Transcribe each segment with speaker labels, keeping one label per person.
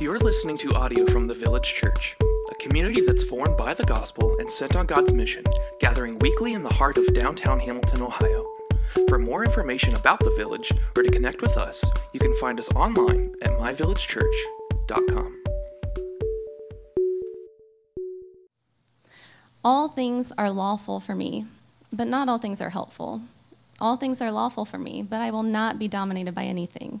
Speaker 1: You're listening to audio from the Village Church, a community that's formed by the gospel and sent on God's mission, gathering weekly in the heart of downtown Hamilton, Ohio. For more information about the village or to connect with us, you can find us online at myvillagechurch.com.
Speaker 2: All things are lawful for me, but not all things are helpful. All things are lawful for me, but I will not be dominated by anything.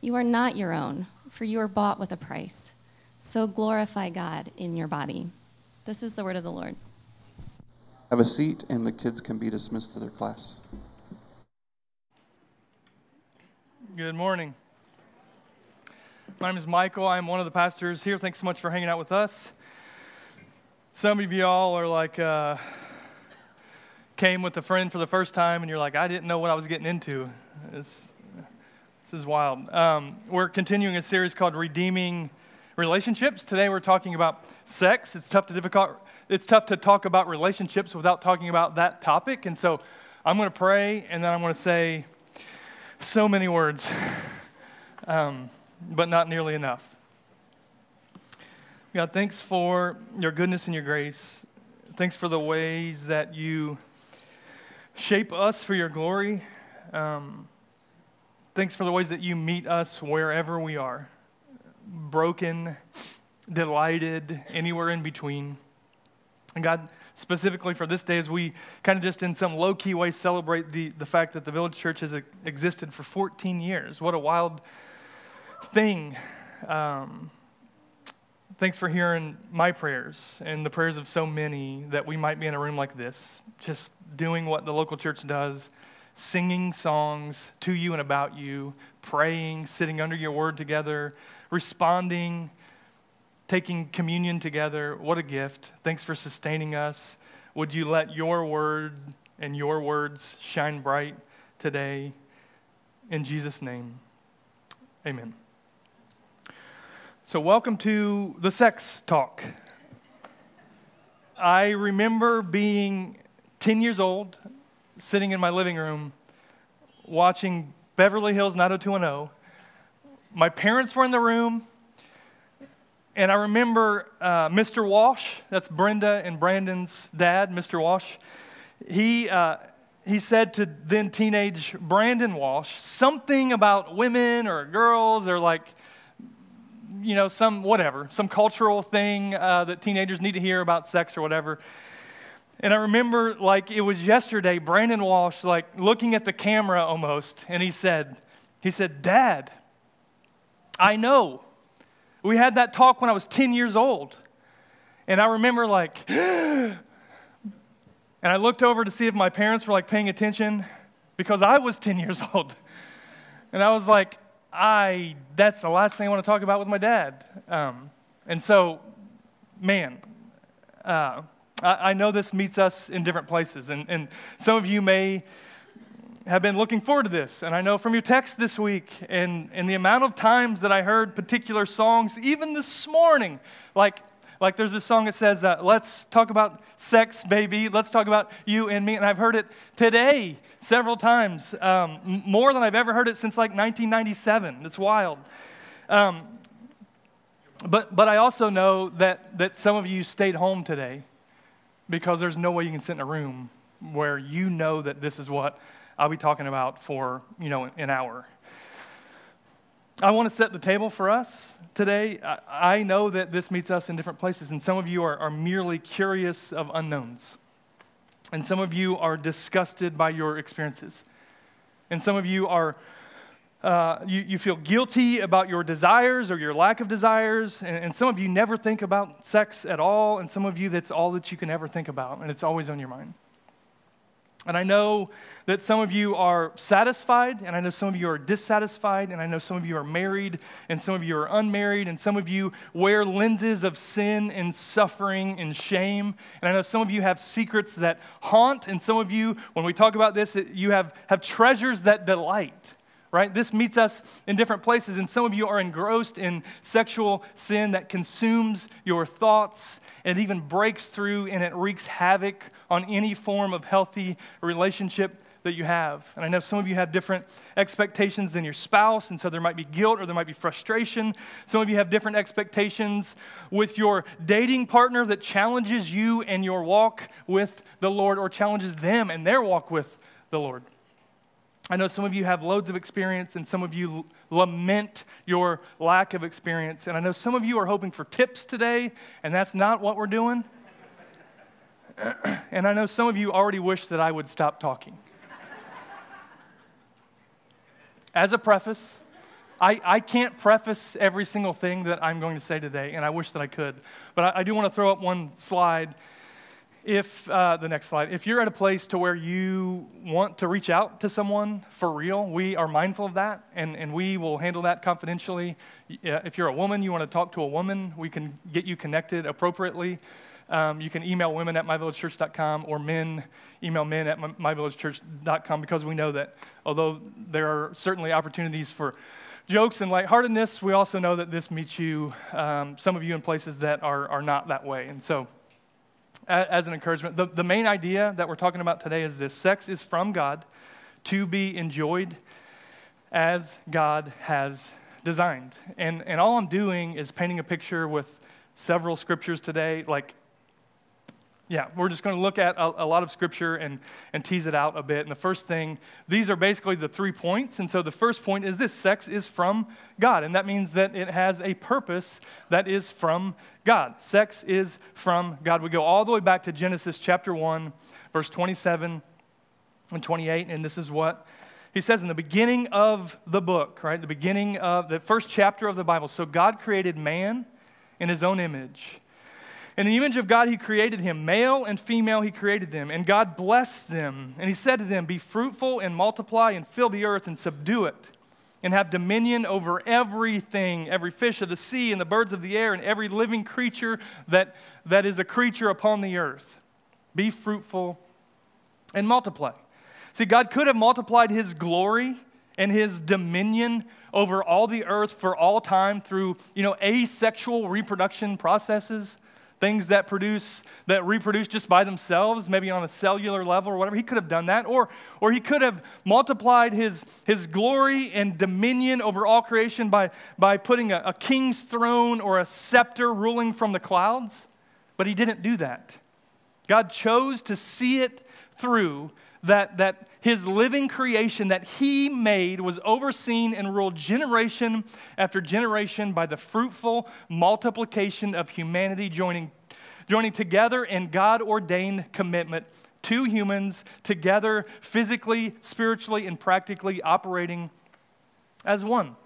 Speaker 2: You are not your own, for you are bought with a price. So glorify God in your body. This is the word of the Lord.
Speaker 3: Have a seat, and the kids can be dismissed to their class.
Speaker 4: Good morning. My name is Michael. I'm one of the pastors here. Thanks so much for hanging out with us. Some of y'all are like, uh, came with a friend for the first time, and you're like, I didn't know what I was getting into. It's, this is wild. Um, we're continuing a series called Redeeming Relationships. Today we're talking about sex. It's tough to difficult. It's tough to talk about relationships without talking about that topic, and so I'm going to pray, and then I'm going to say so many words, um, but not nearly enough. God, thanks for your goodness and your grace. Thanks for the ways that you shape us for your glory. Um, thanks for the ways that you meet us wherever we are broken, delighted, anywhere in between. And God, specifically for this day, as we kind of just in some low key way celebrate the, the fact that the Village Church has existed for 14 years. What a wild thing. Um, thanks for hearing my prayers and the prayers of so many that we might be in a room like this, just doing what the local church does singing songs to you and about you, praying, sitting under your word together, responding taking communion together. What a gift. Thanks for sustaining us. Would you let your word and your words shine bright today? In Jesus' name, amen. So, welcome to the sex talk. I remember being 10 years old, sitting in my living room, watching Beverly Hills 90210. My parents were in the room. And I remember uh, Mr. Walsh, that's Brenda and Brandon's dad, Mr. Walsh. He, uh, he said to then teenage Brandon Walsh something about women or girls or like, you know, some whatever, some cultural thing uh, that teenagers need to hear about sex or whatever. And I remember like it was yesterday, Brandon Walsh like looking at the camera almost, and he said, he said, Dad, I know we had that talk when I was 10 years old. And I remember like, and I looked over to see if my parents were like paying attention because I was 10 years old. And I was like, I, that's the last thing I want to talk about with my dad. Um, and so, man, uh, I, know this meets us in different places. And, and some of you may have been looking forward to this. And I know from your text this week and, and the amount of times that I heard particular songs, even this morning, like, like there's this song that says, uh, Let's talk about sex, baby. Let's talk about you and me. And I've heard it today several times, um, more than I've ever heard it since like 1997. It's wild. Um, but, but I also know that, that some of you stayed home today because there's no way you can sit in a room where you know that this is what I'll be talking about for, you know, an hour. I want to set the table for us today. I, know that this meets us in different places, and some of you are, are merely curious of unknowns. And some of you are disgusted by your experiences. And some of you are, uh, you, you feel guilty about your desires or your lack of desires. And, and some of you never think about sex at all. And some of you, that's all that you can ever think about, and it's always on your mind. And I know that some of you are satisfied, and I know some of you are dissatisfied, and I know some of you are married, and some of you are unmarried, and some of you wear lenses of sin and suffering and shame. And I know some of you have secrets that haunt, and some of you, when we talk about this, you have, have treasures that delight right? This meets us in different places, and some of you are engrossed in sexual sin that consumes your thoughts. and It even breaks through and it wreaks havoc on any form of healthy relationship that you have. And I know some of you have different expectations than your spouse, and so there might be guilt or there might be frustration. Some of you have different expectations with your dating partner that challenges you and your walk with the Lord or challenges them and their walk with the Lord. I know some of you have loads of experience and some of you lament your lack of experience. And I know some of you are hoping for tips today, and that's not what we're doing. and I know some of you already wish that I would stop talking. As a preface, I, I can't preface every single thing that I'm going to say today, and I wish that I could. But I, I do want to throw up one slide if uh, the next slide. If you're at a place to where you want to reach out to someone for real we are mindful of that and, and we will handle that confidentially. If you're a woman you want to talk to a woman we can get you connected appropriately. Um, you can email women at myvillagechurch.com or men email men at myvillagechurch.com because we know that although there are certainly opportunities for jokes and lightheartedness we also know that this meets you um, some of you in places that are, are not that way. And so as an encouragement. The, the main idea that we're talking about today is this sex is from God to be enjoyed as God has designed. And, and all I'm doing is painting a picture with several scriptures today, like yeah, we're just going to look at a, a, lot of scripture and, and tease it out a bit. And the first thing, these are basically the three points. And so the first point is this sex is from God. And that means that it has a purpose that is from God. Sex is from God. We go all the way back to Genesis chapter 1, verse 27 and 28. And this is what he says in the beginning of the book, right? The beginning of the first chapter of the Bible. So God created man in his own image. In the image of God, He created him. Male and female, He created them. And God blessed them. And He said to them, Be fruitful and multiply and fill the earth and subdue it, and have dominion over everything every fish of the sea and the birds of the air and every living creature that, that is a creature upon the earth. Be fruitful and multiply. See, God could have multiplied His glory and his dominion over all the earth for all time through, you know, asexual reproduction processes things that produce that reproduce just by themselves maybe on a cellular level or whatever. He could have done that. Or or he could have multiplied his his glory and dominion over all creation by by putting a, a king's throne or a scepter ruling from the clouds. But he didn't do that. God chose to see it through that, that his living creation that he made was overseen and ruled generation after generation by the fruitful multiplication of humanity joining, joining together in God ordained commitment. Two humans together, physically, spiritually, and practically operating as one.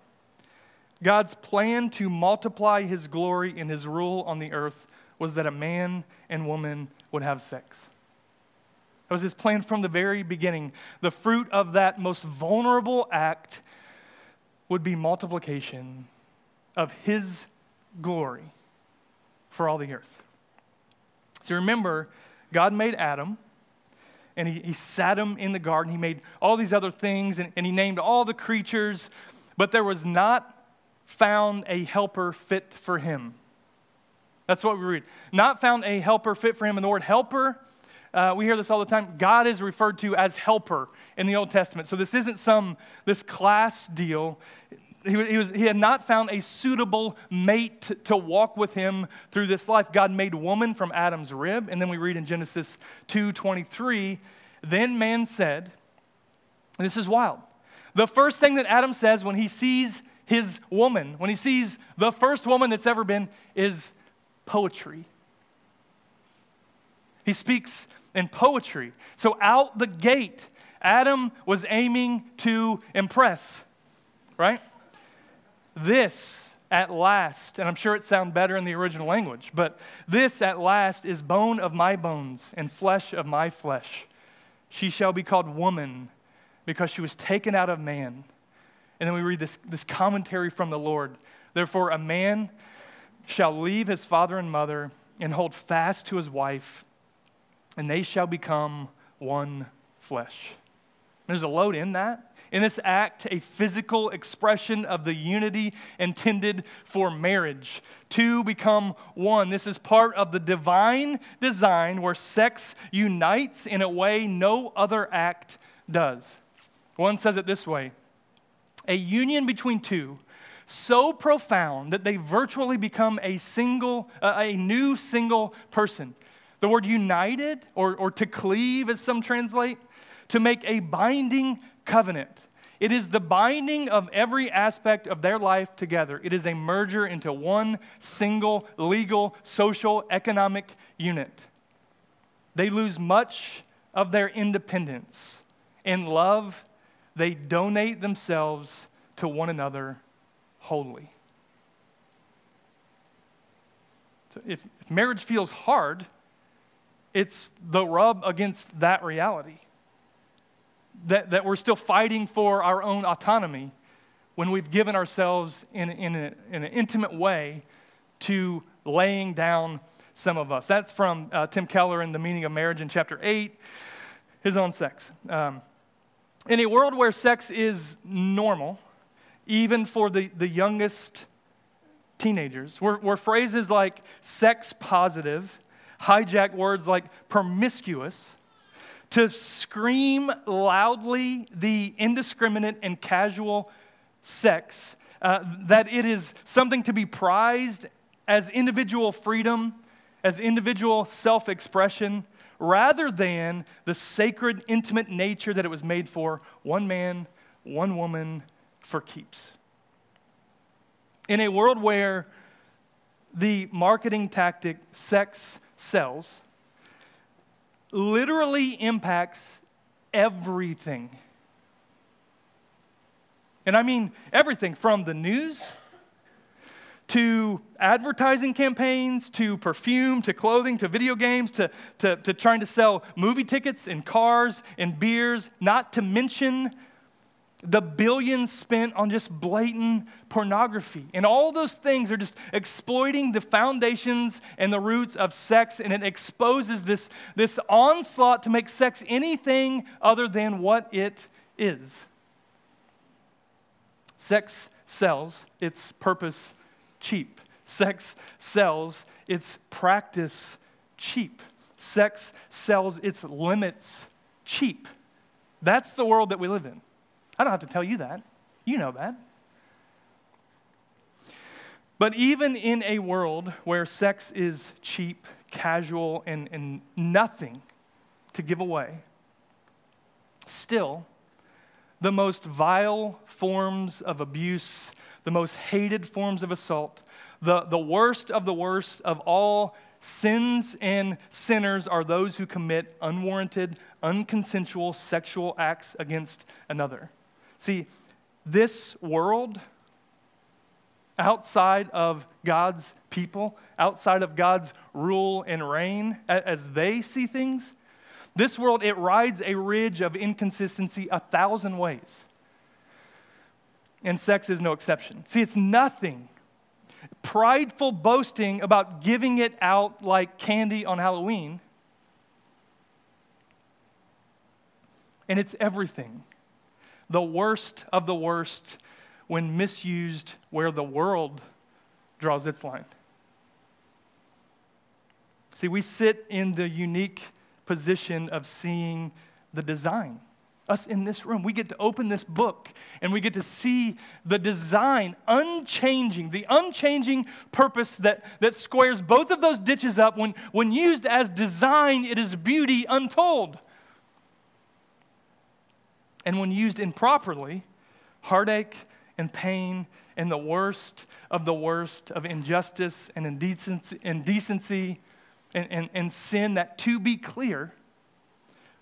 Speaker 4: God's plan to multiply his glory and his rule on the earth was that a man and woman would have sex. That was his plan from the very beginning. The fruit of that most vulnerable act would be multiplication of his glory for all the earth. So remember, God made Adam and he, he sat him in the garden. He made all these other things and, and he named all the creatures, but there was not found a helper fit for him. That's what we read. Not found a helper fit for him. And the word helper uh, we hear this all the time. God is referred to as helper in the Old Testament. So this isn't some this class deal. He, he, was, he had not found a suitable mate to, walk with him through this life. God made woman from Adam's rib, and then we read in Genesis 2:23, then man said, this is wild. The first thing that Adam says when he sees his woman, when he sees the first woman that's ever been, is poetry. He speaks in poetry. So out the gate, Adam was aiming to impress, right? This at last, and I'm sure it sounds better in the original language, but this at last is bone of my bones and flesh of my flesh. She shall be called woman because she was taken out of man. And then we read this, this commentary from the Lord. Therefore, a man shall leave his father and mother and hold fast to his wife, and they shall become one flesh. There's a load in that. In this act, a physical expression of the unity intended for marriage. Two become one. This is part of the divine design where sex unites in a way no other act does. One says it this way a union between two so profound that they virtually become a single, uh, a new single person. The word united, or, or to cleave, as some translate, to make a binding covenant. It is the binding of every aspect of their life together. It is a merger into one single legal, social, economic unit. They lose much of their independence. In love, they donate themselves to one another wholly. So if, if marriage feels hard, it's the rub against that reality. That, that we're still fighting for our own autonomy when we've given ourselves in, in, a, in an intimate way to laying down some of us. That's from uh, Tim Keller in The Meaning of Marriage in chapter 8, his own sex. Um, in a world where sex is normal, even for the, the youngest teenagers, where, where phrases like sex positive hijack words like promiscuous to scream loudly the indiscriminate and casual sex, uh, that it is something to be prized as individual freedom, as individual self expression, rather than the sacred, intimate nature that it was made for one man, one woman, for keeps. In a world where the marketing tactic sex sells literally impacts everything. And I mean everything from the news to advertising campaigns, to perfume, to clothing, to video games, to, to, to trying to sell movie tickets and cars and beers, not to mention the billions spent on just blatant pornography. And all those things are just exploiting the foundations and the roots of sex, and it exposes this, this onslaught to make sex anything other than what it is. Sex sells its purpose cheap. Sex sells its practice cheap. Sex sells its limits cheap. That's the world that we live in. I don't have to tell you that. You know that. But even in a world where sex is cheap, casual, and, and nothing to give away, still, the most vile forms of abuse, the most hated forms of assault, the, the worst of the worst of all sins and sinners are those who commit unwarranted, unconsensual sexual acts against another. See, this world, outside of God's people, outside of God's rule and reign, as they see things, this world, it rides a ridge of inconsistency a thousand ways. And sex is no exception. See, it's nothing. Prideful boasting about giving it out like candy on Halloween. And it's everything the worst of the worst when misused where the world draws its line. See, we sit in the unique position of seeing the design. Us in this room, we get to open this book and we get to see the design unchanging, the unchanging purpose that, that squares both of those ditches up. When, when used as design, it is beauty untold. And when used improperly, heartache and pain and the worst of the worst of injustice and indecency, indecency and, and, and sin that, to be clear,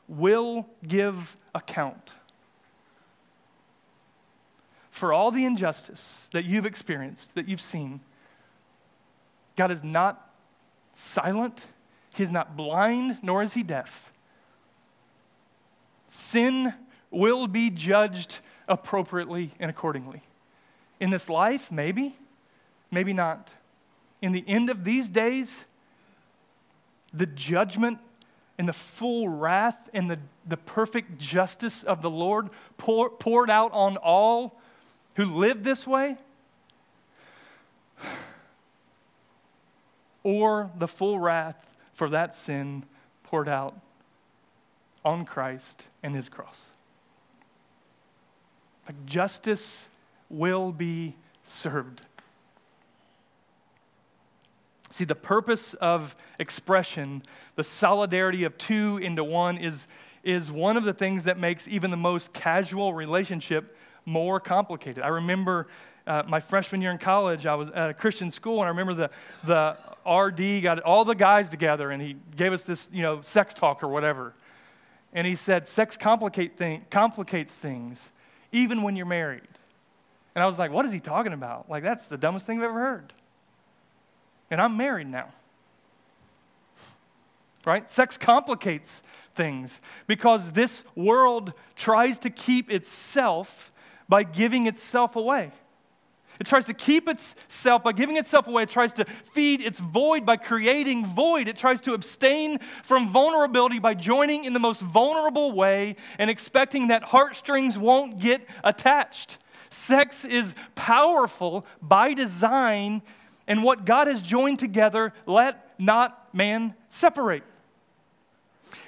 Speaker 4: will give account for all the injustice that you've experienced, that you've seen. God is not silent, He is not blind, nor is He deaf. Sin will be judged appropriately and accordingly. In this life, maybe, maybe not. In the end of these days, the judgment and the full wrath and the, the perfect justice of the Lord pour, poured out on all who live this way, or the full wrath for that sin poured out on Christ and his cross. Like justice will be served. See, the purpose of expression, the solidarity of two into one, is, is one of the things that makes even the most casual relationship more complicated. I remember uh, my freshman year in college, I was at a Christian school, and I remember the, the RD got all the guys together, and he gave us this, you know, sex talk or whatever. And he said, sex complicate thing, complicates things, even when you're married. And I was like, what is he talking about? Like, that's the dumbest thing I've ever heard. And I'm married now. Right? Sex complicates things because this world tries to keep itself by giving itself away. It tries to keep itself by giving itself away. It tries to feed its void by creating void. It tries to abstain from vulnerability by joining in the most vulnerable way and expecting that heartstrings won't get attached. Sex is powerful by design and what God has joined together, let not man separate.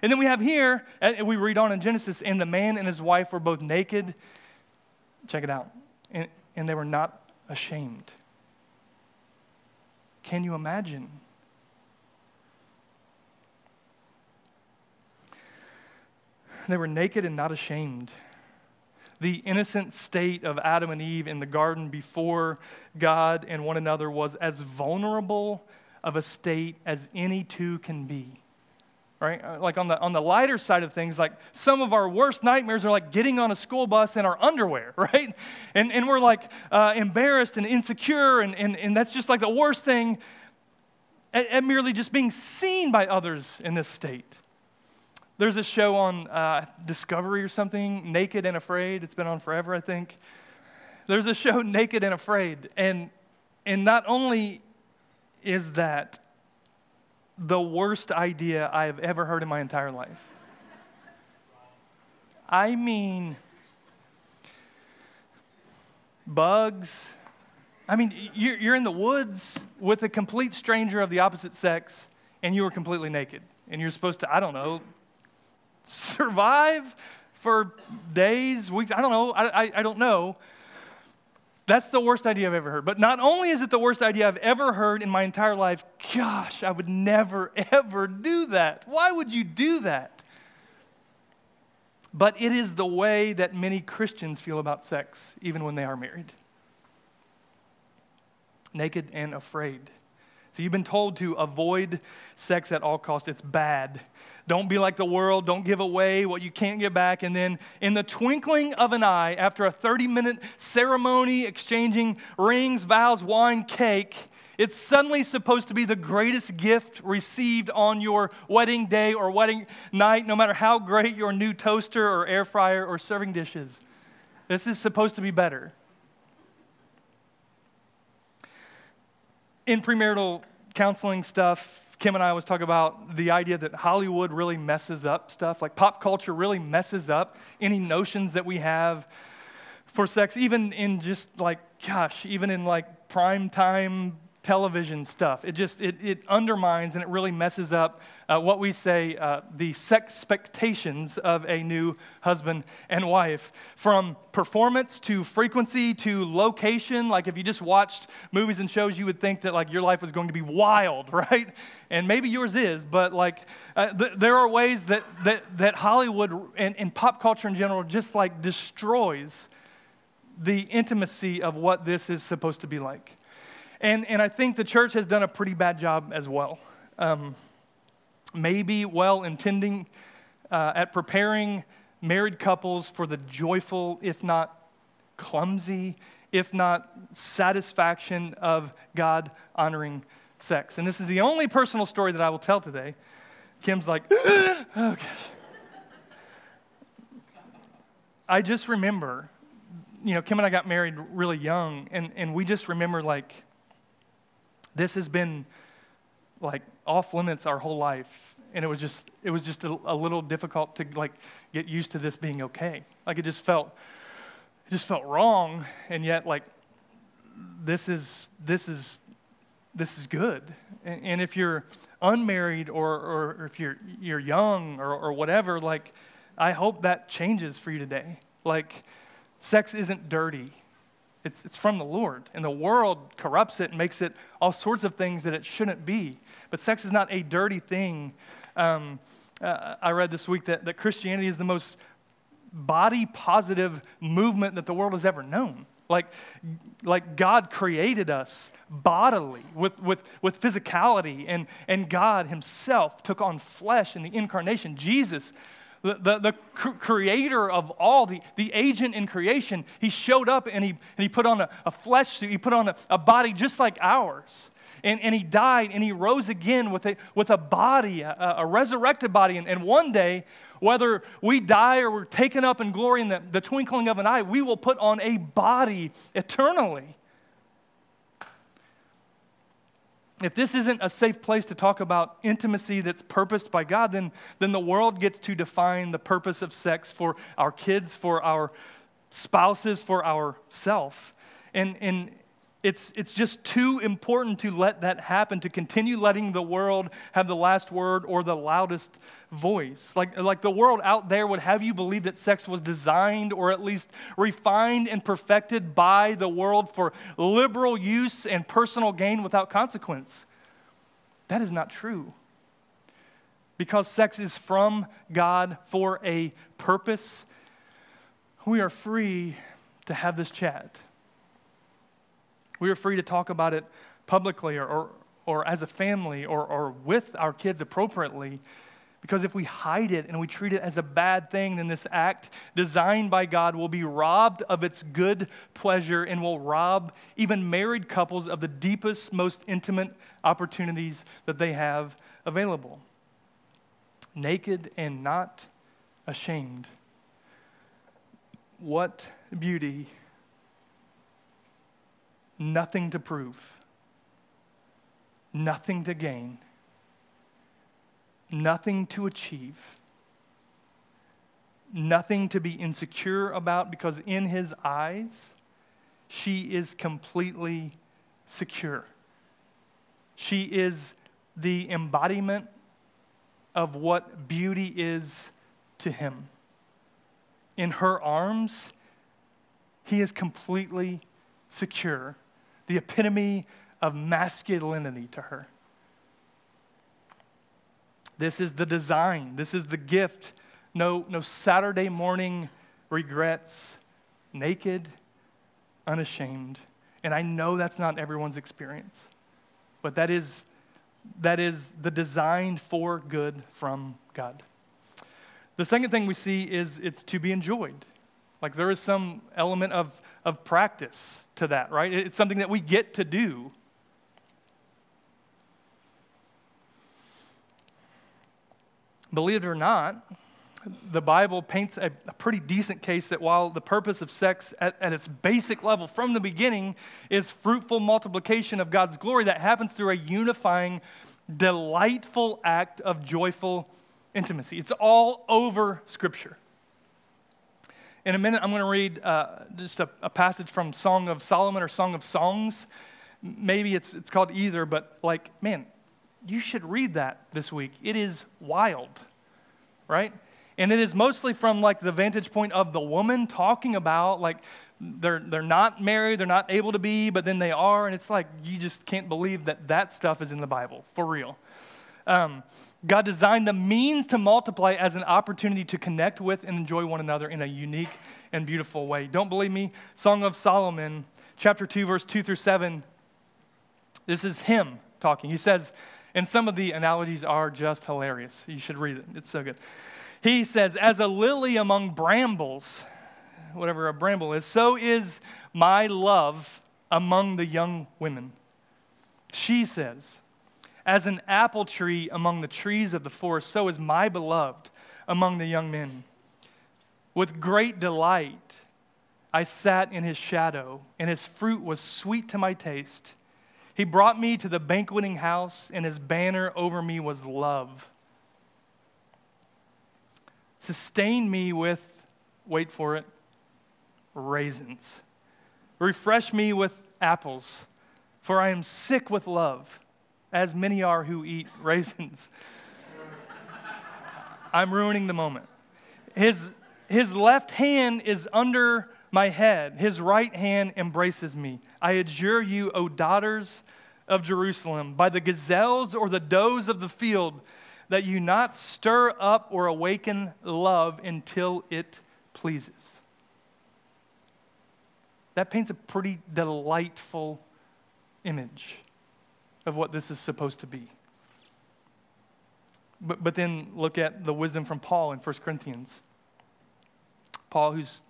Speaker 4: And then we have here, and we read on in Genesis, and the man and his wife were both naked. Check it out. And, and they were not ashamed. Can you imagine? They were naked and not ashamed the innocent state of Adam and Eve in the garden before God and one another was as vulnerable of a state as any two can be. Right? Uh, like on the, on the lighter side of things, like some of our worst nightmares are like getting on a school bus in our underwear, right? And, and we're like uh, embarrassed and insecure, and, and, and that's just like the worst thing at, at merely just being seen by others in this state. There's a show on uh, Discovery or something, Naked and Afraid. It's been on forever, I think. There's a show, Naked and Afraid. And, and not only is that the worst idea I have ever heard in my entire life, I mean, bugs. I mean, you're in the woods with a complete stranger of the opposite sex, and you are completely naked. And you're supposed to, I don't know, survive for days, weeks. I don't know. I, I, I, don't know. That's the worst idea I've ever heard. But not only is it the worst idea I've ever heard in my entire life, gosh, I would never, ever do that. Why would you do that? But it is the way that many Christians feel about sex, even when they are married naked and afraid. So you've been told to avoid sex at all costs. It's bad. Don't be like the world. Don't give away what you can't get back. And then, in the twinkling of an eye, after a 30 minute ceremony exchanging rings, vows, wine, cake, it's suddenly supposed to be the greatest gift received on your wedding day or wedding night, no matter how great your new toaster or air fryer or serving dishes. This is supposed to be better. In premarital counseling stuff, Kim and I always talk about the idea that Hollywood really messes up stuff. Like pop culture really messes up any notions that we have for sex, even in just like, gosh, even in like prime time television stuff. It just it, it undermines and it really messes up uh, what we say uh, the expectations of a new husband and wife. From performance to frequency to location. Like if you just watched movies and shows, you would think that like your life was going to be wild, right? And maybe yours is, but like uh, th- there are ways that that that Hollywood and, and pop culture in general just like destroys the intimacy of what this is supposed to be like. And, and I think the church has done a pretty bad job as well. Um, maybe well intending uh, at preparing married couples for the joyful, if not clumsy, if not satisfaction of God honoring sex. And this is the only personal story that I will tell today. Kim's like, oh gosh. I just remember, you know, Kim and I got married really young, and, and we just remember like, this has been like off limits our whole life and it was just it was just a, a, little difficult to like get used to this being okay. Like it just felt it just felt wrong and yet like this is this is this is good. And, and if you're unmarried or, or if you're you're young or, or whatever like i hope that changes for you today. Like sex isn't dirty it's, it's from the Lord. And the world corrupts it and makes it all sorts of things that it shouldn't be. But sex is not a dirty thing um, uh, I read this week that, that Christianity is the most body positive movement that the world has ever known. Like, like God created us bodily with, with, with physicality, and, and God Himself took on flesh in the incarnation. Jesus, the, the, the creator of all, the, the agent in creation, He showed up and He, and he put on a, a flesh suit, He put on a, a body just like ours and, and he died and he rose again with a, with a body, a, a resurrected body. And, and one day, whether we die or we're taken up in glory in the, the twinkling of an eye, we will put on a body eternally. If this isn't a safe place to talk about intimacy that's purposed by God, then, then the world gets to define the purpose of sex for our kids, for our spouses, for ourself. And, and it's, it's just too important to let that happen, to continue letting the world have the last word or the loudest voice. Like, like the world out there would have you believe that sex was designed or at least refined and perfected by the world for liberal use and personal gain without consequence. That is not true. Because sex is from God for a purpose, we are free to have this chat we are free to talk about it publicly or, or, or as a family or, or with our kids appropriately. Because if we hide it and we treat it as a bad thing, then this act designed by God will be robbed of its good pleasure and will rob even married couples of the deepest, most intimate opportunities that they have available. Naked and not ashamed. What beauty nothing to prove, nothing to gain, nothing to achieve, nothing to be insecure about because in his eyes, she is completely secure. She is the embodiment of what beauty is to him. In her arms, he is completely secure the epitome of masculinity to her. This is the design, this is the gift. No, no Saturday morning regrets, naked, unashamed. And I know that's not everyone's experience, but that is, that is the design for good from God. The second thing we see is it's to be enjoyed. Like there is some element of, of practice to that, right? It's something that we get to do. Believe it or not, the Bible paints a, a, pretty decent case that while the purpose of sex at, at, its basic level from the beginning is fruitful multiplication of God's glory, that happens through a unifying, delightful act of joyful intimacy. It's all over Scripture. In a minute, I'm going to read uh, just a, a, passage from Song of Solomon or Song of Songs. Maybe it's, it's called either, but like, man, you should read that this week. It is wild, right? And it is mostly from like the vantage point of the woman talking about like they're, they're not married, they're not able to be, but then they are. And it's like you just can't believe that that stuff is in the Bible, for real. Um, God designed the means to multiply as an opportunity to connect with and enjoy one another in a unique and beautiful way. Don't believe me? Song of Solomon, chapter 2, verse 2 through 7. This is him talking. He says, and some of the analogies are just hilarious. You should read it, it's so good. He says, As a lily among brambles, whatever a bramble is, so is my love among the young women. She says, As an apple tree among the trees of the forest, so is my beloved among the young men. With great delight, I sat in his shadow, and his fruit was sweet to my taste. He brought me to the banqueting house, and his banner over me was love. Sustain me with, wait for it, raisins. Refresh me with apples, for I am sick with love, as many are who eat raisins. I'm ruining the moment. His, his left hand is under my head, his right hand embraces me. I adjure you, O daughters of Jerusalem, by the gazelles or the does of the field, that you not stir up or awaken love until it pleases. That paints a pretty delightful image of what this is supposed to be. But, but then look at the wisdom from Paul in 1 Corinthians. Paul, who's,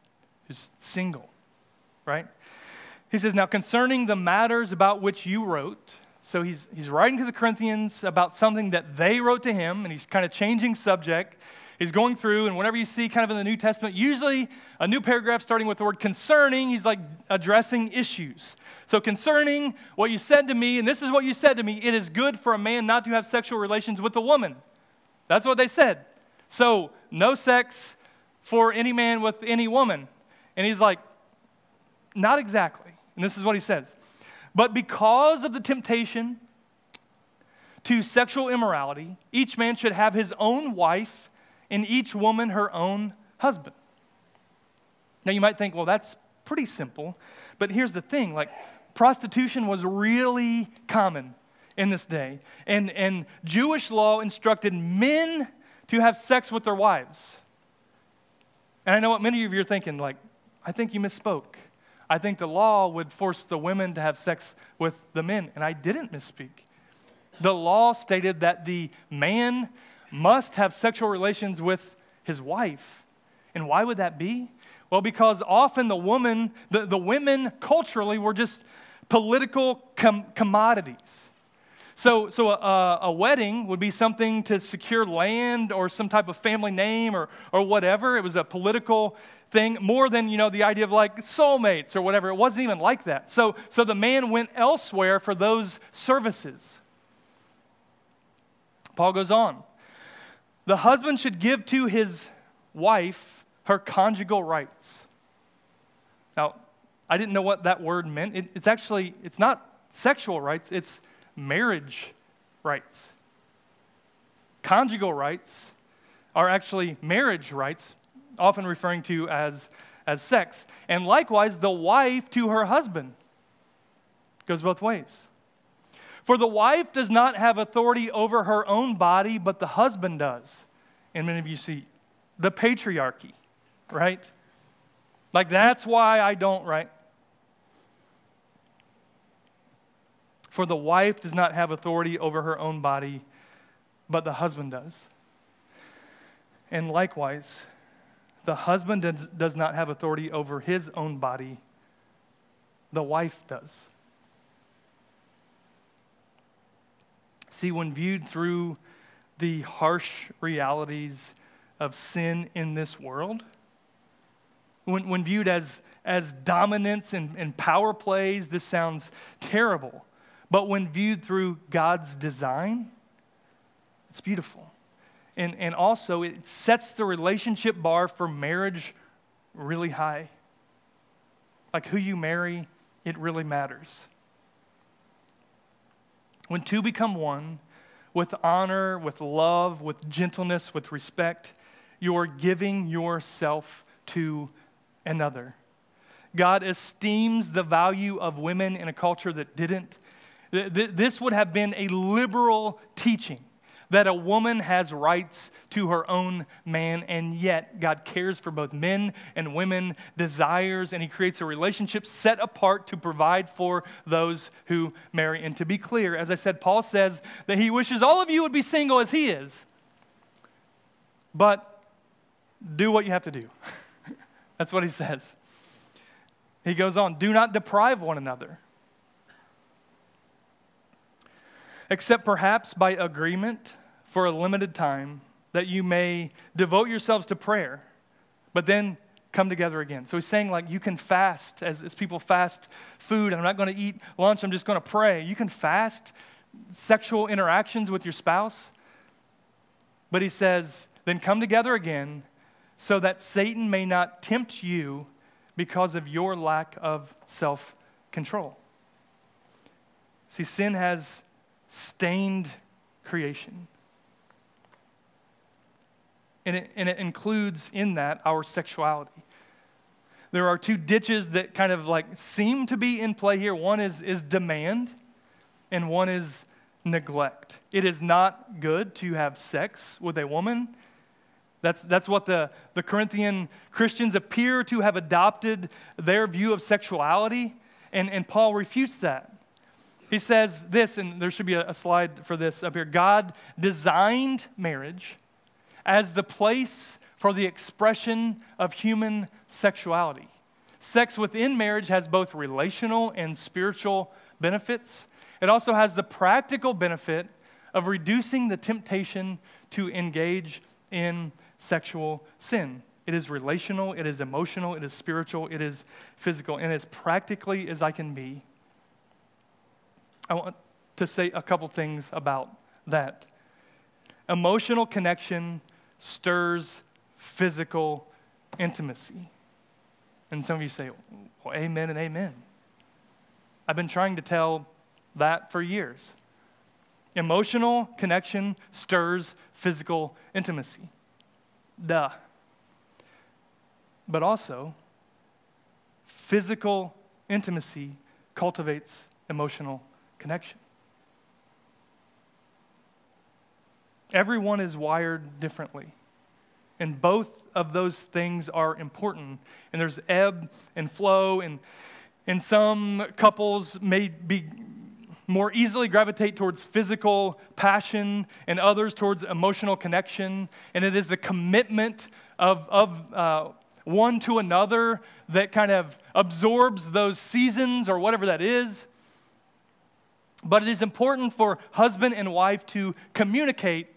Speaker 4: who's single, right? He says, Now concerning the matters about which you wrote, so he's, he's writing to the Corinthians about something that they wrote to him, and he's kind of changing subject he's going through, and whenever you see kind of in the New Testament, usually a new paragraph starting with the word concerning, he's like addressing issues. So, concerning what you said to me, and this is what you said to me, it is good for a man not to have sexual relations with a woman. That's what they said. So, no sex for any man with any woman. And he's like, not exactly. And this is what he says. But because of the temptation to sexual immorality, each man should have his own wife and each woman her own husband. Now you might think, well, that's pretty simple. But here's the thing like, prostitution was really common in this day. And, and Jewish law instructed men to have sex with their wives. And I know what many of you are thinking, like, I think you misspoke. I think the law would force the women to have sex with the men. And I didn't misspeak. The law stated that the man must have sexual relations with his wife. And why would that be? Well, because often the woman, the, the women culturally were just political com- commodities. So, so a, a, wedding would be something to secure land or some type of family name or, or whatever. It was a political thing more than, you know, the idea of like soulmates or whatever. It wasn't even like that. So, so the man went elsewhere for those services. Paul goes on. The husband should give to his wife her conjugal rights. Now, I didn't know what that word meant. It, it's actually, it's not sexual rights, it's marriage rights. Conjugal rights are actually marriage rights, often referring to as, as sex. And likewise, the wife to her husband goes both ways. For the wife does not have authority over her own body, but the husband does. And many of you see the patriarchy, right? Like that's why I don't, right? For the wife does not have authority over her own body, but the husband does. And likewise, the husband does, not have authority over his own body, the wife does. See, when viewed through the harsh realities of sin in this world, when, when viewed as, as dominance and, and power plays, this sounds terrible. But when viewed through God's design, it's beautiful. And, and also, it sets the relationship bar for marriage really high. Like who you marry, it really matters. When two become one, with honor, with love, with gentleness, with respect, you're giving yourself to another. God esteems the value of women in a culture that didn't. This would have been a liberal teaching that a woman has rights to her own man, and yet God cares for both men and women, desires, and He creates a relationship set apart to provide for those who marry. And to be clear, as I said, Paul says that he wishes all of you would be single as he is. But do what you have to do. That's what he says. He goes on, do not deprive one another. Except perhaps by agreement for a limited time that you may devote yourselves to prayer, but then come together again. So he's saying, like, you can fast as, as people fast food. I'm not going to eat lunch, I'm just going to pray. You can fast sexual interactions with your spouse. But he says, then come together again so that Satan may not tempt you because of your lack of self control. See, sin has stained creation and it, and it includes in that our sexuality. There are two ditches that kind of like seem to be in play here. One is, is demand, and one is neglect. It is not good to have sex with a woman. That's, that's what the, the Corinthian Christians appear to have adopted their view of sexuality, and, and Paul refutes that. He says this, and there should be a, a slide for this up here God designed marriage as the place for the expression of human sexuality. Sex within marriage has both relational and spiritual benefits. It also has the practical benefit of reducing the temptation to engage in sexual sin. It is relational, it is emotional, it is spiritual, it is physical, and as practically as I can be, I want to say a couple things about that. Emotional connection stirs physical intimacy. And some of you say, well, amen and amen. I've been trying to tell that for years. Emotional connection stirs physical intimacy. Duh. But also, physical intimacy cultivates emotional connection. Everyone is wired differently. And both of those things are important. And there's ebb and flow, and, and some couples may be more easily gravitate towards physical passion and others towards emotional connection. And it is the commitment of, of uh, one to another that kind of absorbs those seasons or whatever that is. But it is important for husband and wife to communicate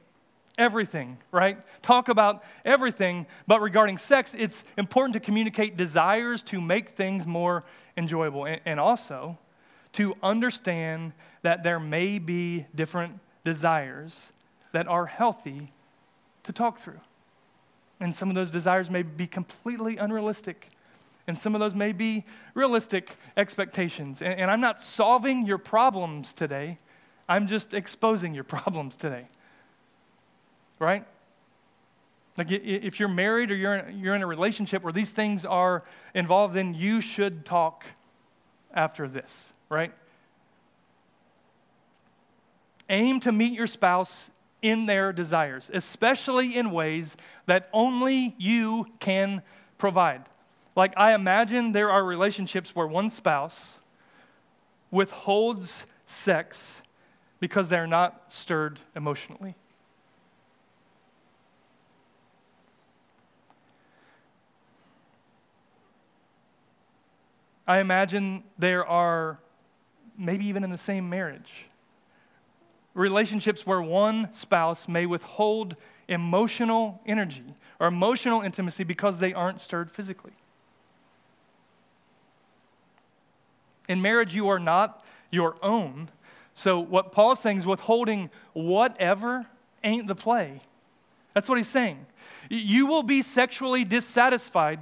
Speaker 4: everything, right? Talk about everything, but regarding sex, it's important to communicate desires to make things more enjoyable and, and also to understand that there may be different desires that are healthy to talk through. And some of those desires may be completely unrealistic. And some of those may be realistic expectations. And, and I'm not solving your problems today, I'm just exposing your problems today right? Like if you're married or you're in, you're in a relationship where these things are involved, then you should talk after this, right? Aim to meet your spouse in their desires, especially in ways that only you can provide. Like, I imagine there are relationships where one spouse withholds sex because they're not stirred emotionally. I imagine there are, maybe even in the same marriage, relationships where one spouse may withhold emotional energy or emotional intimacy because they aren't stirred physically. In marriage, you are not your own. So, what Paul's saying is withholding whatever ain't the play. That's what he's saying. You will be sexually dissatisfied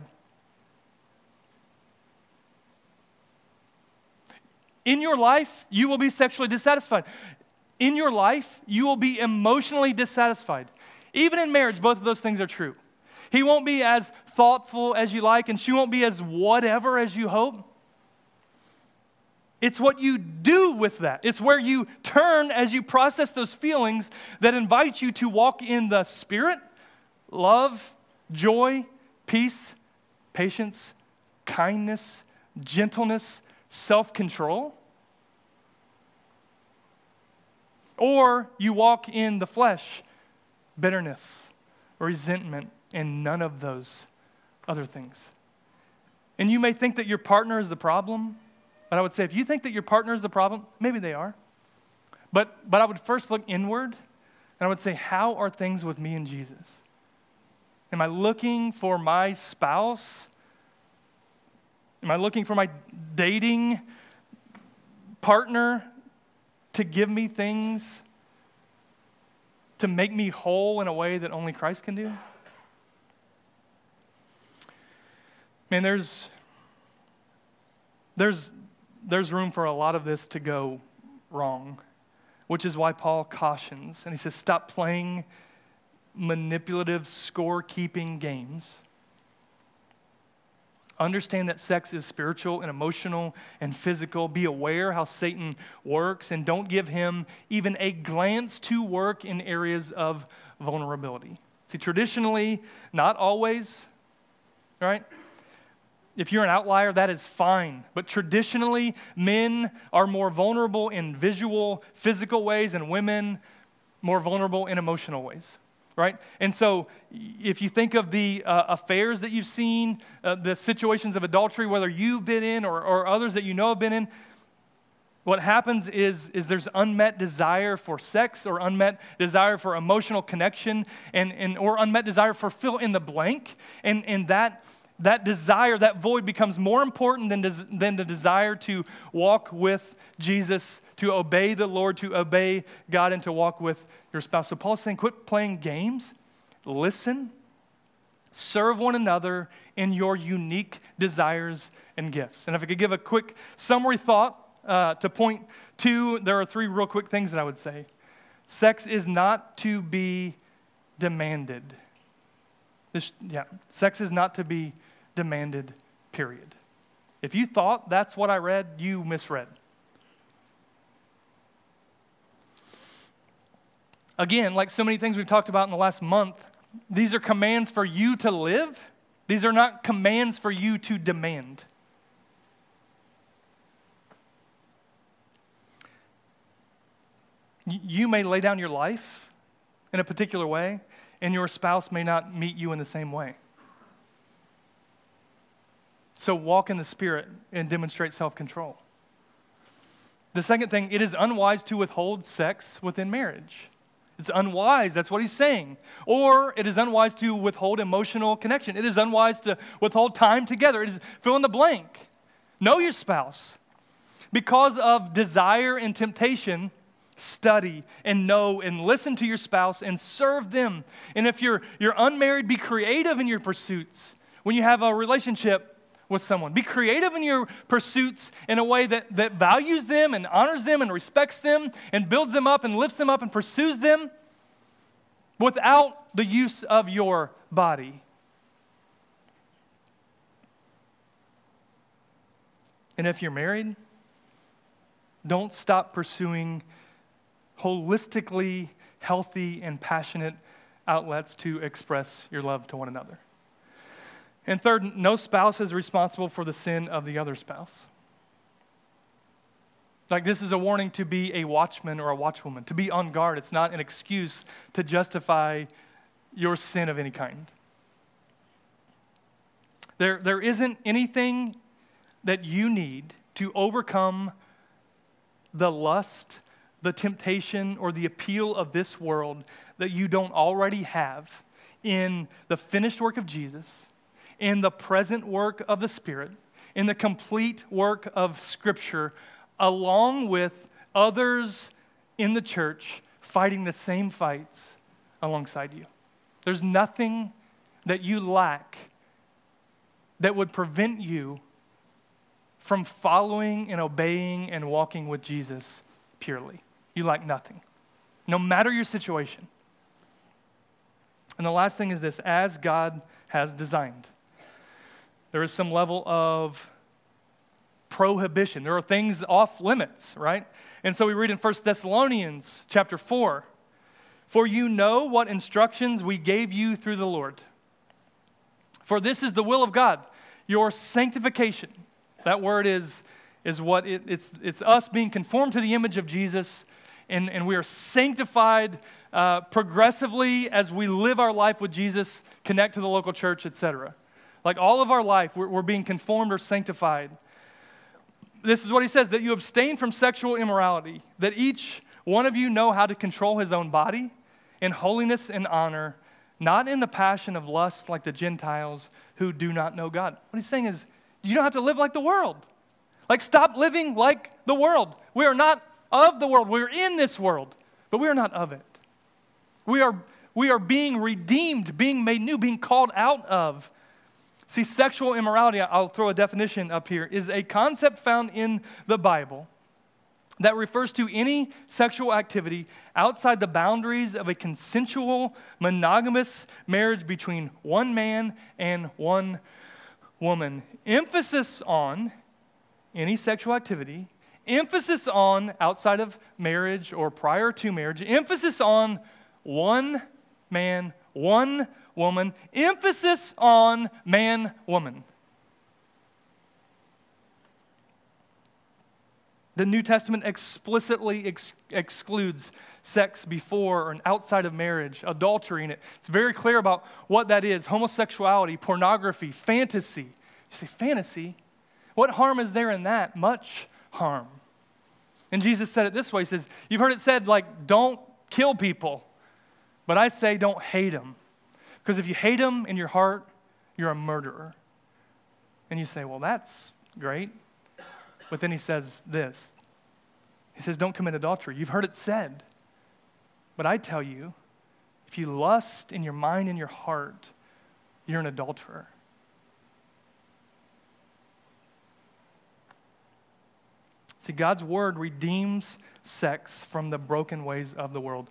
Speaker 4: In your life, you will be sexually dissatisfied. In your life, you will be emotionally dissatisfied. Even in marriage, both of those things are true. He won't be as thoughtful as you like, and she won't be as whatever as you hope. It's what you do with that. It's where you turn as you process those feelings that invite you to walk in the spirit, love, joy, peace, patience, kindness, gentleness, self control. Or you walk in the flesh, bitterness, resentment, and none of those other things. And you may think that your partner is the problem, but I would say if you think that your partner is the problem, maybe they are. But, but I would first look inward and I would say, how are things with me and Jesus? Am I looking for my spouse? Am I looking for my dating partner to give me things to make me whole in a way that only Christ can do? Man, there's, there's, there's room for a lot of this to go wrong, which is why Paul cautions. And he says, stop playing manipulative score-keeping games. Understand that sex is spiritual and emotional and physical. Be aware how Satan works and don't give him even a glance to work in areas of vulnerability. See, traditionally, not always, right? If you're an outlier, that is fine. But traditionally, men are more vulnerable in visual, physical ways, and women more vulnerable in emotional ways, right? And so, if you think of the uh, affairs that you've seen, uh, the situations of adultery, whether you've been in or, or others that you know have been in, what happens is, is there's unmet desire for sex or unmet desire for emotional connection and, and, or unmet desire for fill in the blank. And, and that that desire, that void becomes more important than, des- than the desire to walk with Jesus, to obey the Lord, to obey God, and to walk with your spouse. So Paul's saying, quit playing games, listen, serve one another in your unique desires and gifts. And if I could give a quick summary thought uh, to point to, there are three real quick things that I would say. Sex is not to be demanded. This, yeah, sex is not to be demanded, period. If you thought that's what I read, you misread. Again, like so many things we've talked about in the last month, these are commands for you to live. These are not commands for you to demand. You may lay down your life in a particular way, and your spouse may not meet you in the same way. So walk in the Spirit and demonstrate self control. The second thing, it is unwise to withhold sex within marriage. It's unwise, that's what he's saying. Or it is unwise to withhold emotional connection. It is unwise to withhold time together. It is fill in the blank. Know your spouse. Because of desire and temptation, study and know and listen to your spouse and serve them. And if you're, you're unmarried, be creative in your pursuits. When you have a relationship, with someone. Be creative in your pursuits in a way that, that values them and honors them and respects them and builds them up and lifts them up and pursues them without the use of your body. And if you're married, don't stop pursuing holistically healthy and passionate outlets to express your love to one another. And third, no spouse is responsible for the sin of the other spouse. Like, this is a warning to be a watchman or a watchwoman, to be on guard. It's not an excuse to justify your sin of any kind. There, there isn't anything that you need to overcome the lust, the temptation, or the appeal of this world that you don't already have in the finished work of Jesus in the present work of the Spirit, in the complete work of Scripture, along with others in the church fighting the same fights alongside you. There's nothing that you lack that would prevent you from following and obeying and walking with Jesus purely. You lack nothing, no matter your situation. And the last thing is this as God has designed there is some level of prohibition. There are things off limits, right? And so we read in 1 Thessalonians chapter 4 For you know what instructions we gave you through the Lord. For this is the will of God, your sanctification. That word is, is what it, it's, it's us being conformed to the image of Jesus, and, and we are sanctified uh, progressively as we live our life with Jesus, connect to the local church, etc. Like all of our life, we're, we're being conformed or sanctified. This is what he says that you abstain from sexual immorality, that each one of you know how to control his own body in holiness and honor, not in the passion of lust like the Gentiles who do not know God. What he's saying is, you don't have to live like the world. Like, stop living like the world. We are not of the world. We're in this world, but we are not of it. We are, we are being redeemed, being made new, being called out of. See, sexual immorality, I'll throw a definition up here, is a concept found in the Bible that refers to any sexual activity outside the boundaries of a consensual, monogamous marriage between one man and one woman. Emphasis on any sexual activity, emphasis on outside of marriage or prior to marriage, emphasis on one man, one woman, emphasis on man, woman. The New Testament explicitly ex- excludes sex before and outside of marriage, adultery, in it. it's very clear about what that is homosexuality, pornography, fantasy. You say, fantasy? What harm is there in that? Much harm. And Jesus said it this way He says, You've heard it said, like, don't kill people. But I say don't hate them. Because if you hate them in your heart, you're a murderer. And you say, well, that's great. But then he says this He says, don't commit adultery. You've heard it said. But I tell you, if you lust in your mind and your heart, you're an adulterer. See, God's word redeems sex from the broken ways of the world.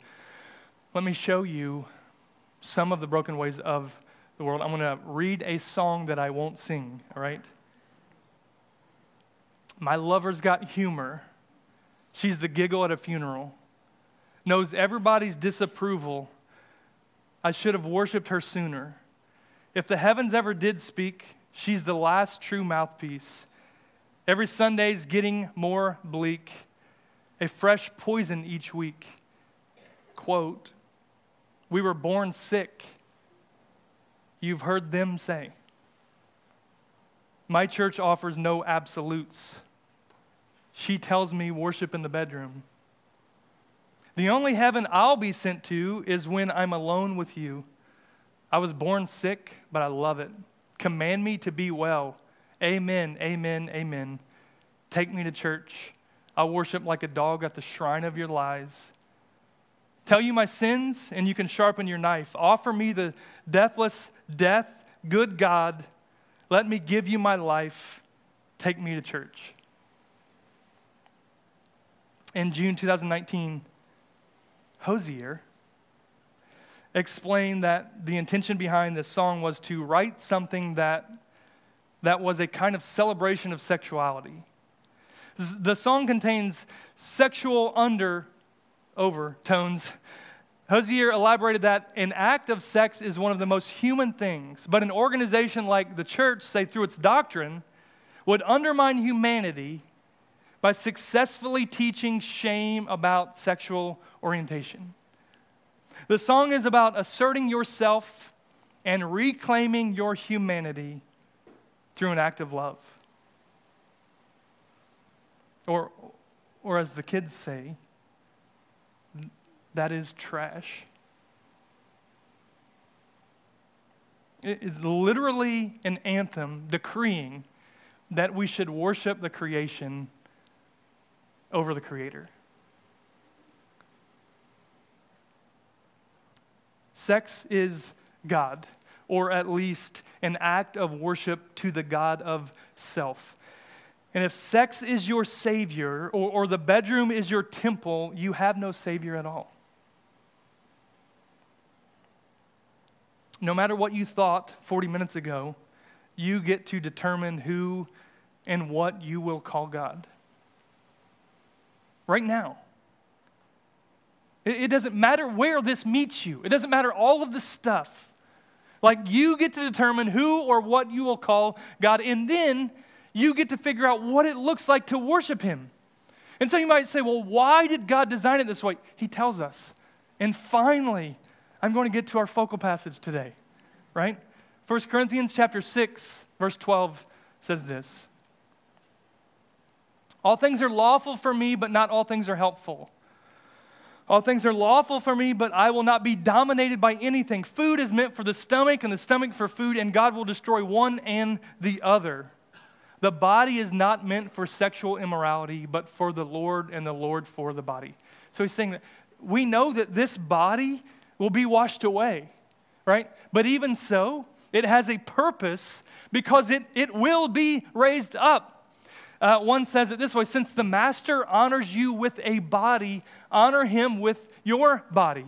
Speaker 4: Let me show you some of the broken ways of the world. I'm going to read a song that I won't sing, all right? My lover's got humor. She's the giggle at a funeral. Knows everybody's disapproval. I should have worshiped her sooner. If the heavens ever did speak, she's the last true mouthpiece. Every Sunday's getting more bleak, a fresh poison each week. Quote, we were born sick. You've heard them say. My church offers no absolutes. She tells me worship in the bedroom. The only heaven I'll be sent to is when I'm alone with you. I was born sick, but I love it. Command me to be well. Amen, amen, amen. Take me to church. I'll worship like a dog at the shrine of your lies. Tell you my sins, and you can sharpen your knife. Offer me the deathless death, good God. Let me give you my life. Take me to church. In June 2019, Hozier explained that the intention behind this song was to write something that, that was a kind of celebration of sexuality. The song contains sexual under overtones. Hozier elaborated that an act of sex is one of the most human things, but an organization like the church, say through its doctrine, would undermine humanity by successfully teaching shame about sexual orientation. The song is about asserting yourself and reclaiming your humanity through an act of love. Or, or as the kids say, that is trash. It is literally an anthem decreeing that we should worship the creation over the Creator. Sex is God, or at least an act of worship to the God of self. And if sex is your Savior, or, or the bedroom is your temple, you have no Savior at all. No matter what you thought 40 minutes ago, you get to determine who and what you will call God. Right now. It, doesn't matter where this meets you, it doesn't matter all of the stuff. Like you get to determine who or what you will call God, and then you get to figure out what it looks like to worship Him. And so you might say, well, why did God design it this way? He tells us. And finally, I'm going to get to our focal passage today, right? 1 Corinthians chapter 6, verse 12 says this. All things are lawful for me, but not all things are helpful. All things are lawful for me, but I will not be dominated by anything. Food is meant for the stomach, and the stomach for food, and God will destroy one and the other. The body is not meant for sexual immorality, but for the Lord, and the Lord for the body. So he's saying that we know that this body will be washed away, right? But even so, it has a purpose because it, it will be raised up. Uh, one says it this way Since the master honors you with a body, honor him with your body.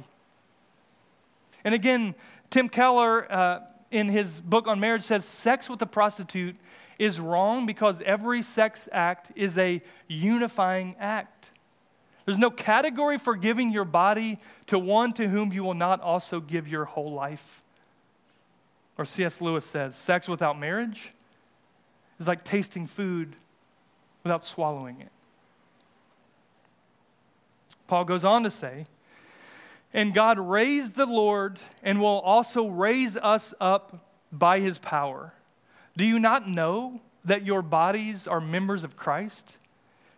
Speaker 4: And again, Tim Keller, uh, in his book on marriage, says sex with a prostitute is wrong because every sex act is a unifying act. There's no category for giving your body to one to whom you will not also give your whole life. Or C.S. Lewis says, sex without marriage is like tasting food without swallowing it. Paul goes on to say, and God raised the Lord and will also raise us up by his power. Do you not know that your bodies are members of Christ?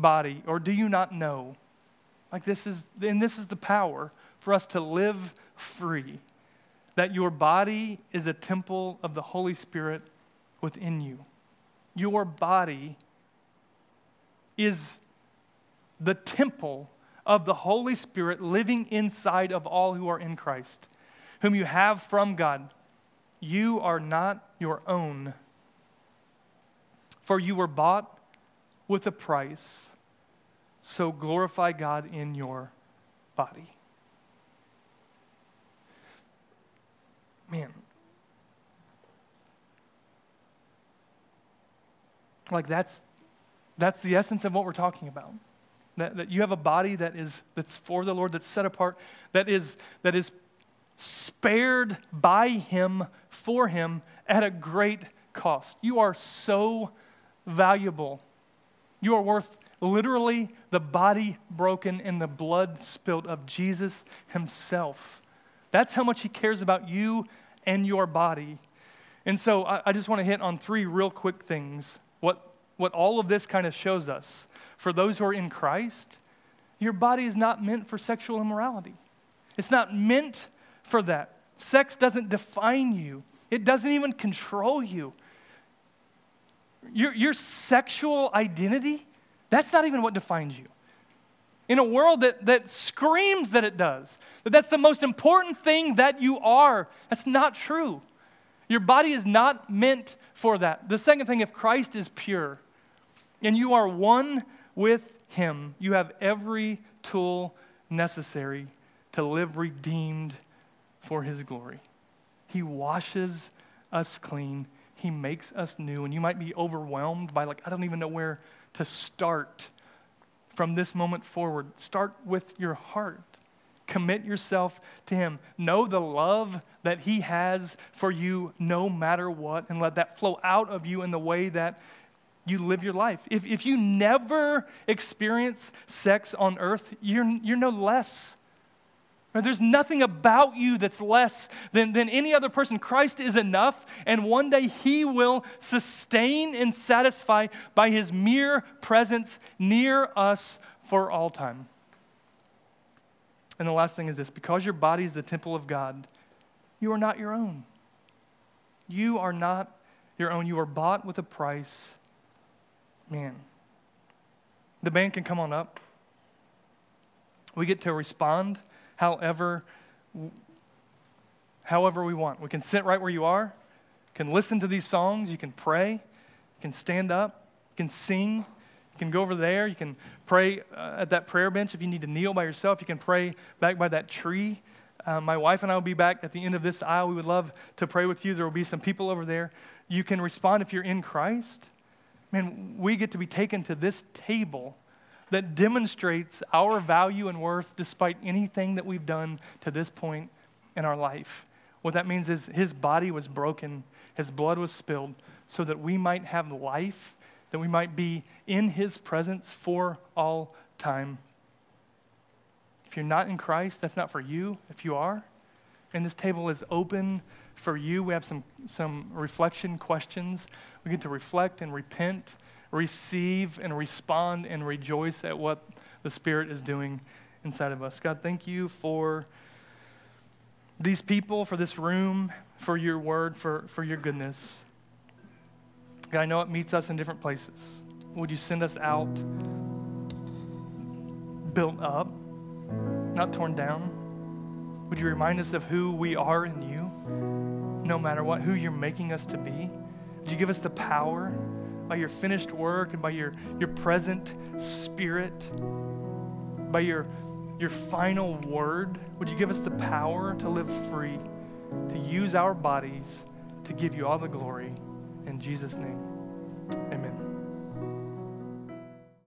Speaker 4: body? Or do you not know? Like this is, and this is the power for us to live free. That your body is a temple of the Holy Spirit within you. Your body is the temple of the Holy Spirit living inside of all who are in Christ, whom you have from God. You are not your own, for you were bought with a price. So glorify God in your body. Man. Like that's that's the essence of what we're talking about. That, that you have a body that is that's for the Lord, that's set apart, that is that is spared by him for him at a great cost. You are so valuable you are worth literally the body broken and the blood spilt of Jesus himself. That's how much he cares about you and your body. And so I, I just want to hit on three real quick things. What, what all of this kind of shows us. For those who are in Christ, your body is not meant for sexual immorality. It's not meant for that. Sex doesn't define you, it doesn't even control you your, your sexual identity, that's not even what defines you. In a world that, that screams that it does, that that's the most important thing that you are, that's not true. Your body is not meant for that. The second thing, if Christ is pure and you are one with Him, you have every tool necessary to live redeemed for His glory. He washes us clean he makes us new. And you might be overwhelmed by, like, I don't even know where to start from this moment forward. Start with your heart. Commit yourself to Him. Know the love that He has for you no matter what, and let that flow out of you in the way that you live your life. If, if you never experience sex on earth, you're, you're no less there's nothing about you that's less than, than any other person. Christ is enough, and one day He will sustain and satisfy by His mere presence near us for all time. And the last thing is this because your body is the temple of God, you are not your own. You are not your own. You are bought with a price. Man, the band can come on up. We get to respond however, however we want. We can sit right where you are, can listen to these songs, you can pray, you can stand up, you can sing, you can go over there, you can pray uh, at that prayer bench if you need to kneel by yourself, you can pray back by that tree. Uh, my wife and I will be back at the end of this aisle. We would love to pray with you. There will be some people over there. You can respond if you're in Christ. Man, we get to be taken to this table that demonstrates our value and worth despite anything that we've done to this point in our life. What that means is his body was broken, his blood was spilled, so that we might have life, that we might be in his presence for all time. If you're not in Christ, that's not for you. If you are, and this table is open for you, we have some, some reflection questions. We get to reflect and repent receive and respond and rejoice at what the Spirit is doing inside of us. God, thank you for these people, for this room, for your word, for, for your goodness. God, I know it meets us in different places. Would you send us out built up, not torn down? Would you remind us of who we are in you, no matter what, who you're making us to be? Would you give us the power? By your finished work and by your, your present spirit, by your, your final word, would you give us the power to live free, to use our bodies to give you all the glory? In Jesus' name, amen.